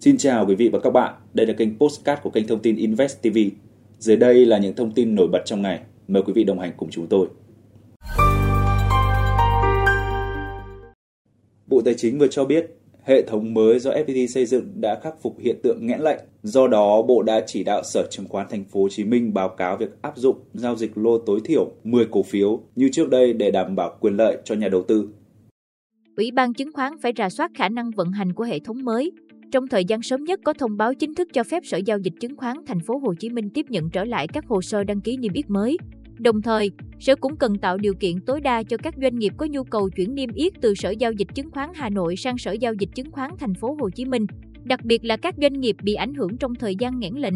Xin chào quý vị và các bạn, đây là kênh Postcard của kênh thông tin Invest TV. Dưới đây là những thông tin nổi bật trong ngày. Mời quý vị đồng hành cùng chúng tôi. Bộ Tài chính vừa cho biết, hệ thống mới do FPT xây dựng đã khắc phục hiện tượng nghẽn lệnh. Do đó, Bộ đã chỉ đạo Sở Chứng khoán Thành phố Hồ Chí Minh báo cáo việc áp dụng giao dịch lô tối thiểu 10 cổ phiếu như trước đây để đảm bảo quyền lợi cho nhà đầu tư. Ủy ban chứng khoán phải rà soát khả năng vận hành của hệ thống mới. Trong thời gian sớm nhất có thông báo chính thức cho phép Sở giao dịch chứng khoán Thành phố Hồ Chí Minh tiếp nhận trở lại các hồ sơ đăng ký niêm yết mới. Đồng thời, Sở cũng cần tạo điều kiện tối đa cho các doanh nghiệp có nhu cầu chuyển niêm yết từ Sở giao dịch chứng khoán Hà Nội sang Sở giao dịch chứng khoán Thành phố Hồ Chí Minh, đặc biệt là các doanh nghiệp bị ảnh hưởng trong thời gian nghẽn lệnh